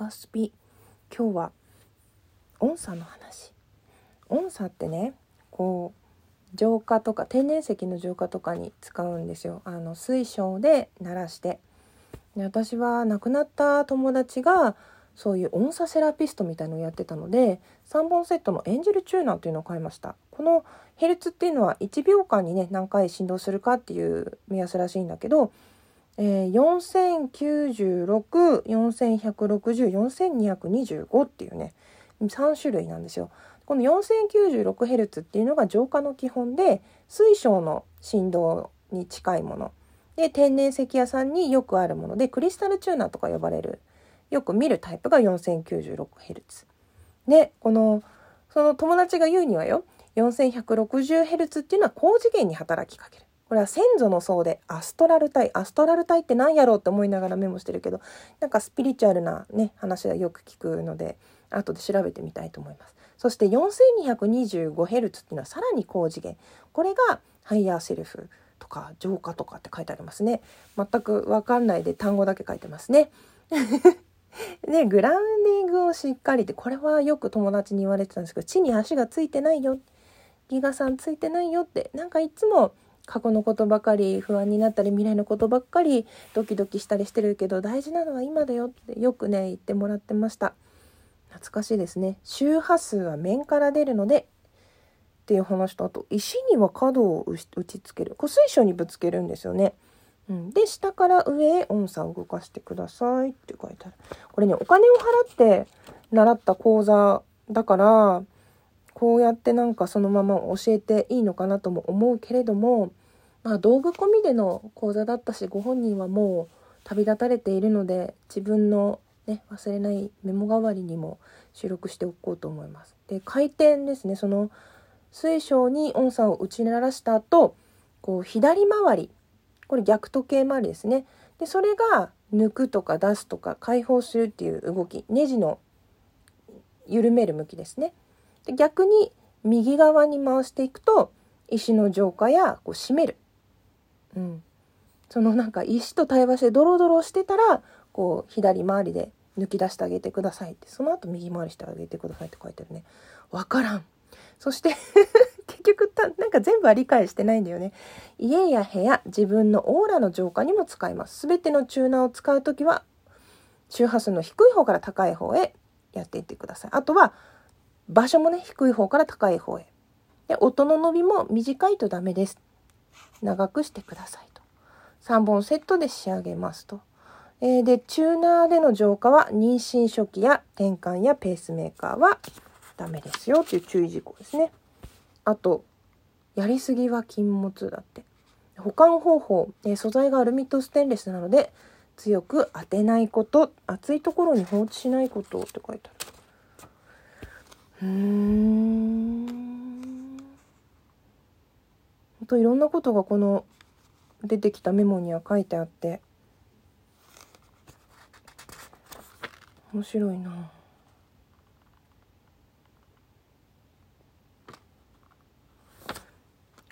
ガスピ今日は音差の話。音差ってねこう浄化とか天然石の浄化とかに使うんですよ。あの水晶で鳴らして。で私は亡くなった友達がそういう音差セラピストみたいのをやってたので3本セットのエンジェルチューナーというのを買いました。このヘルツっていうのは1秒間にね何回振動するかっていう目安らしいんだけどえー、4096、4160、4225っていうね、3種類なんですよ。この 4096Hz っていうのが浄化の基本で、水晶の振動に近いもの。で、天然石屋さんによくあるもので、クリスタルチューナーとか呼ばれる、よく見るタイプが 4096Hz。で、この、その友達が言うにはよ、4160Hz っていうのは高次元に働きかける。これは先祖の層でアストラル体アストラル体って何やろうって思いながらメモしてるけどなんかスピリチュアルなね話はよく聞くので後で調べてみたいと思います。そして 4225Hz っていうのはさらに高次元。これがハイヤーセルフとか浄化とかって書いてありますね。全く分かんないで単語だけ書いてますね。でグラウンディングをしっかりってこれはよく友達に言われてたんですけど地に足がついてないよ。ギガさんついてないよってなんかいつも過去のことばかり不安になったり未来のことばっかりドキドキしたりしてるけど大事なのは今だよってよくね言ってもらってました。懐かしいですね。周波数は面から出るのでっていう話とあと石には角を打ちつける。こ水晶にぶつけるんですよね、うん、で下から上へ音差を動かしてくださいって書いてある。これねお金を払って習った講座だからこうやってなんかそのまま教えていいのかなとも思うけれどもまあ、道具込みでの講座だったしご本人はもう旅立たれているので自分の、ね、忘れないメモ代わりにも収録しておこうと思います。で回転ですねその水晶に音差を打ち鳴らした後こう左回りこれ逆時計回りですね。でそれが抜くとか出すとか解放するっていう動きネジの緩める向きですね。で逆に右側に回していくと石の浄化やこう締めるうん、そのなんか石と対話してドロドロしてたらこう左回りで抜き出してあげてくださいって。その後右回りしてあげてくださいって書いてあるね。分からん。そして 結局たなんか全部は理解してないんだよね。家や部屋自分のオーラの浄化にも使います。全てのチューナーを使う時は周波数の低い方から高い方へやっていってください。あとは場所もね低い方から高い方へ。で音の伸びも短いとダメです。長くしてくださいと。3本セットで仕上げますと。えー、で、チューナーでの浄化は妊娠初期や転換やペースメーカーはダメですよっていう注意事項ですね。あと、やりすぎは禁物だって。保管方法、えー、素材がアルミとステンレスなので強く当てないこと、熱いところに放置しないことって書いてある。うーん。といろんなことがこの出てきたメモには書いてあって面白いな。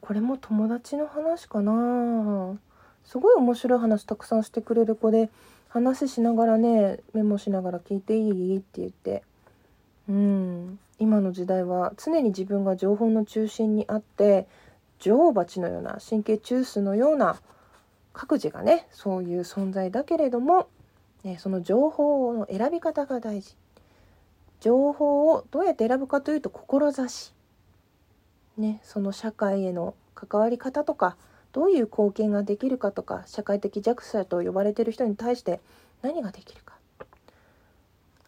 これも友達の話かな。すごい面白い話たくさんしてくれる子で話しながらねメモしながら聞いていい？って言って。うん。今の時代は常に自分が情報の中心にあって女王蜂のような神経中枢のような各自がねそういう存在だけれども、ね、その情報の選び方が大事。情報をどうやって選ぶかというと志、ね、その社会への関わり方とかどういう貢献ができるかとか社会的弱者と呼ばれてる人に対して何ができるか。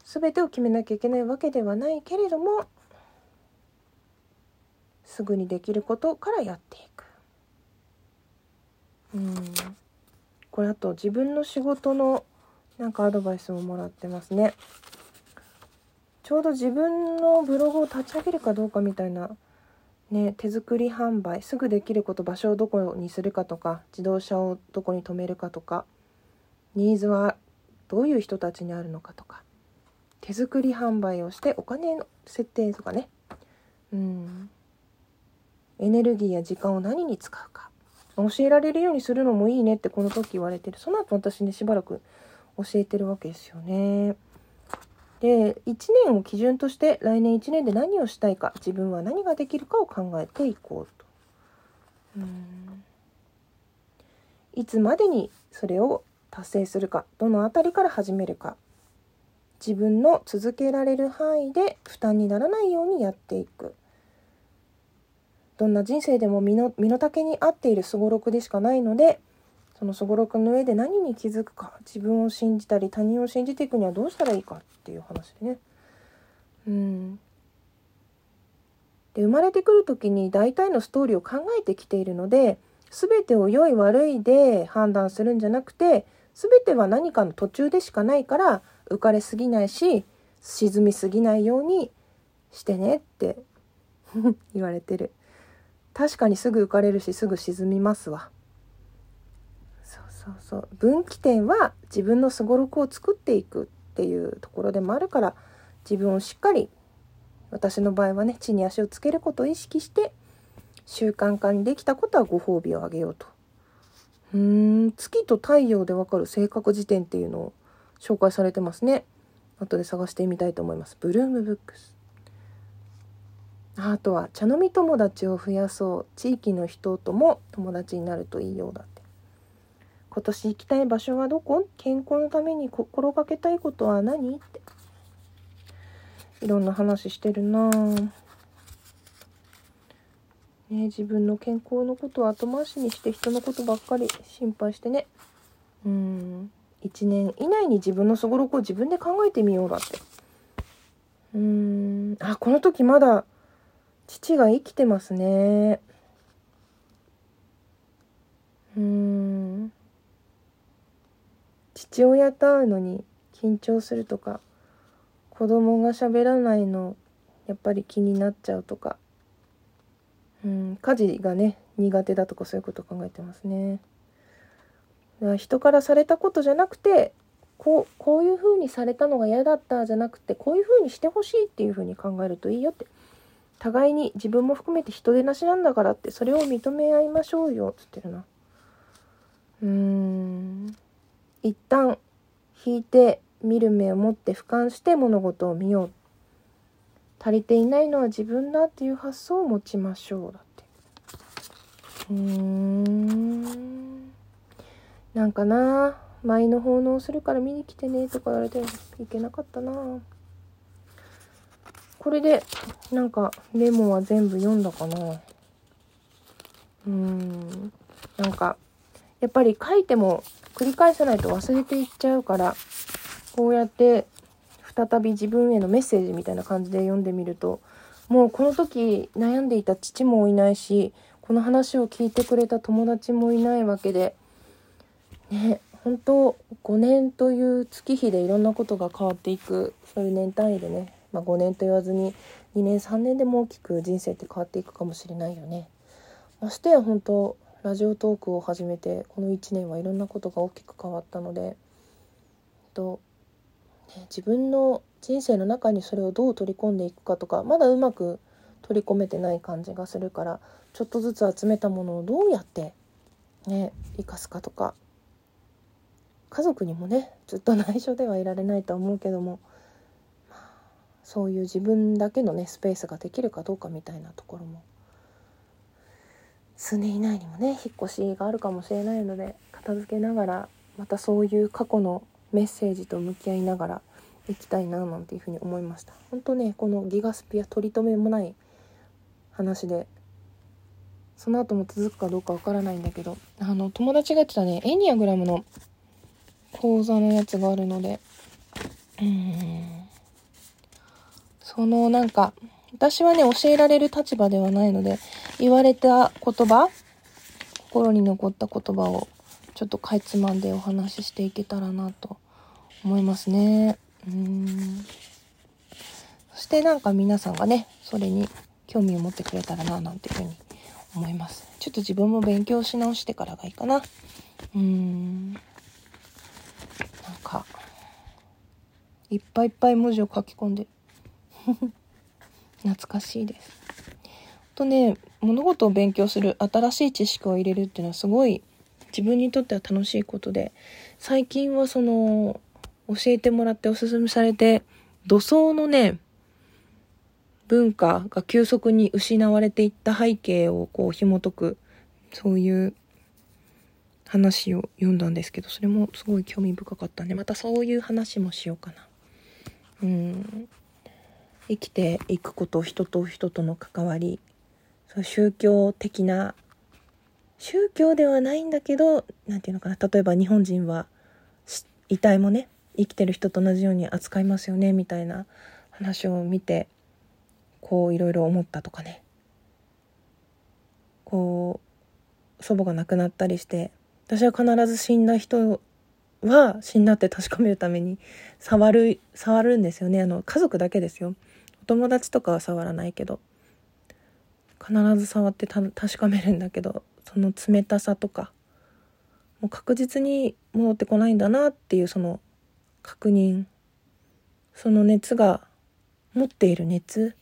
全てを決めなきゃいけないわけではないけれどもすぐにできることからやっていく。うん。これあと自分の仕事のなんかアドバイスももらってますね。ちょうど自分のブログを立ち上げるかどうかみたいなね手作り販売すぐできること場所をどこにするかとか自動車をどこに止めるかとかニーズはどういう人たちにあるのかとか手作り販売をしてお金の設定とかね。うん。エネルギーや時間を何に使うか。教えられるようにするのもいいねってこの時言われてる。その後私ねしばらく教えてるわけですよね。で1年を基準として来年1年で何をしたいか自分は何ができるかを考えていこうと。ういつまでにそれを達成するかどの辺りから始めるか。自分の続けられる範囲で負担にならないようにやっていく。どんな人生でも身の身の丈に合っているすごろくでしかないのでそのすごろくの上で何に気づくか自分を信じたり他人を信じていくにはどうしたらいいかっていう話でね。うんで生まれてくる時に大体のストーリーを考えてきているので全てを良い悪いで判断するんじゃなくて全ては何かの途中でしかないから浮かれすぎないし沈みすぎないようにしてねって 言われてる確かにすぐ浮かれるしすぐ沈みますわそうそうそう分岐点は自分のすごろくを作っていくっていうところでもあるから自分をしっかり私の場合はね地に足をつけることを意識して習慣化にできたことはご褒美をあげようと。うーん月と太陽でわかる性格辞典っていうのを紹介されてますね。後で探してみたいと思います。ブルームブックス。あとは茶飲み友達を増やそう。地域の人とも友達になるといいようだって。今年行きたい場所はどこ？健康のために心がけたいことは何？って。いろんな話してるな。ぁね、自分の健康のことを後回しにして人のことばっかり心配してね。うん。1年以内に自分のすごろくを自分で考えてみようだって。うん。あこの時まだ父が生きてますね。うん。父親と会うのに緊張するとか子供が喋らないのやっぱり気になっちゃうとか。うん、家事がね苦手だとかそういうこと考えてますね。だから人からされたことじゃなくてこうこういう風にされたのが嫌だったじゃなくてこういう風にしてほしいっていう風に考えるといいよって。互いに自分も含めて人手なしなんだからってそれを認め合いましょうよっつってるな。うーん。一旦引いて見る目を持って俯瞰して物事を見よう。足りていないのは自分だっていう発想を持ちましょうだって。うーん。なんかな舞の奉納するから見に来てねとか言われていけなかったな。これでなんかメモは全部読んだかな。うーん。なんかやっぱり書いても繰り返さないと忘れていっちゃうからこうやって再び自分へのメッセージみたいな感じで読んでみるともうこの時悩んでいた父もいないしこの話を聞いてくれた友達もいないわけでね本当5年という月日でいろんなことが変わっていくそういう年単位でね、まあ、5年と言わずに2年3年でも大きく人生って変わっていくかもしれないよね。ましてや本当ラジオトークを始めてこの1年はいろんなことが大きく変わったのでと自分の人生の中にそれをどう取り込んでいくかとかまだうまく取り込めてない感じがするからちょっとずつ集めたものをどうやってね生かすかとか家族にもねずっと内緒ではいられないと思うけども、そういう自分だけのねスペースができるかどうかみたいなところも。数年以内にもね引っ越しがあるかもしれないので片付けながらまたそういう過去のメッセージと向き合いながらいきたいななんていうふうに思いました。本当ねこのギガスピア取り留めもない話でその後も続くかどうかわからないんだけどあの友達が言ってたねエニアグラムの講座のやつがあるのでうん。そのなんか私はね教えられる立場ではないので言われた言葉心に残った言葉をちょっとかいつまんでお話ししていけたらなと思いますね。うんそしてなんか皆さんがねそれに興味を持ってくれたらななんていうふうに思います。ちょっと自分も勉強し直してからがいいかな。うーんなんかいっぱいいっぱい文字を書き込んで 懐かしいです。とね物事を勉強する新しい知識を入れるっていうのはすごい自分にとっては楽しいことで最近はその教えてもらっておすすめされて土葬のね文化が急速に失われていった背景をこう紐解くそういう話を読んだんですけどそれもすごい興味深かったんでまたそういう話もしようかな。うん生きていくこと人と人との関わり。そう宗教的な宗教ではないんだけど何て言うのかな。例えば日本人は遺体もね生きてる人と同じように扱いますよねみたいな話を見てこういろいろ思ったとかね。こう祖母が亡くなったりして私は必ず死んだ人は死んだって確かめるために触る触るんですよね。あの家族だけですよ。友達とかは触らないけど必ず触って確かめるんだけどその冷たさとかもう確実に戻ってこないんだなっていうその確認その熱が持っている熱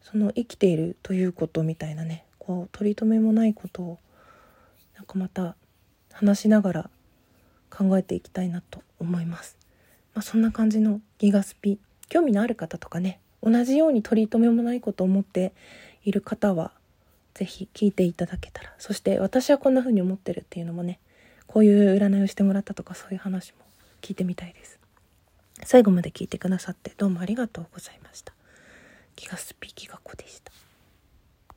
その生きているということみたいなねこう取り留めもないことをなんかまた話しながら考えていきたいなと思います。まあ、そんな感じのギガスピ。興味のある方とかね同じように取り留めもないことを思っている方は是非聞いていただけたら。そして私はこんな風に思ってるっていうのもねこういう占いをしてもらったとかそういう話も聞いてみたいです。最後まで聞いてくださってどうもありがとうございました。気がスピーキが子でした。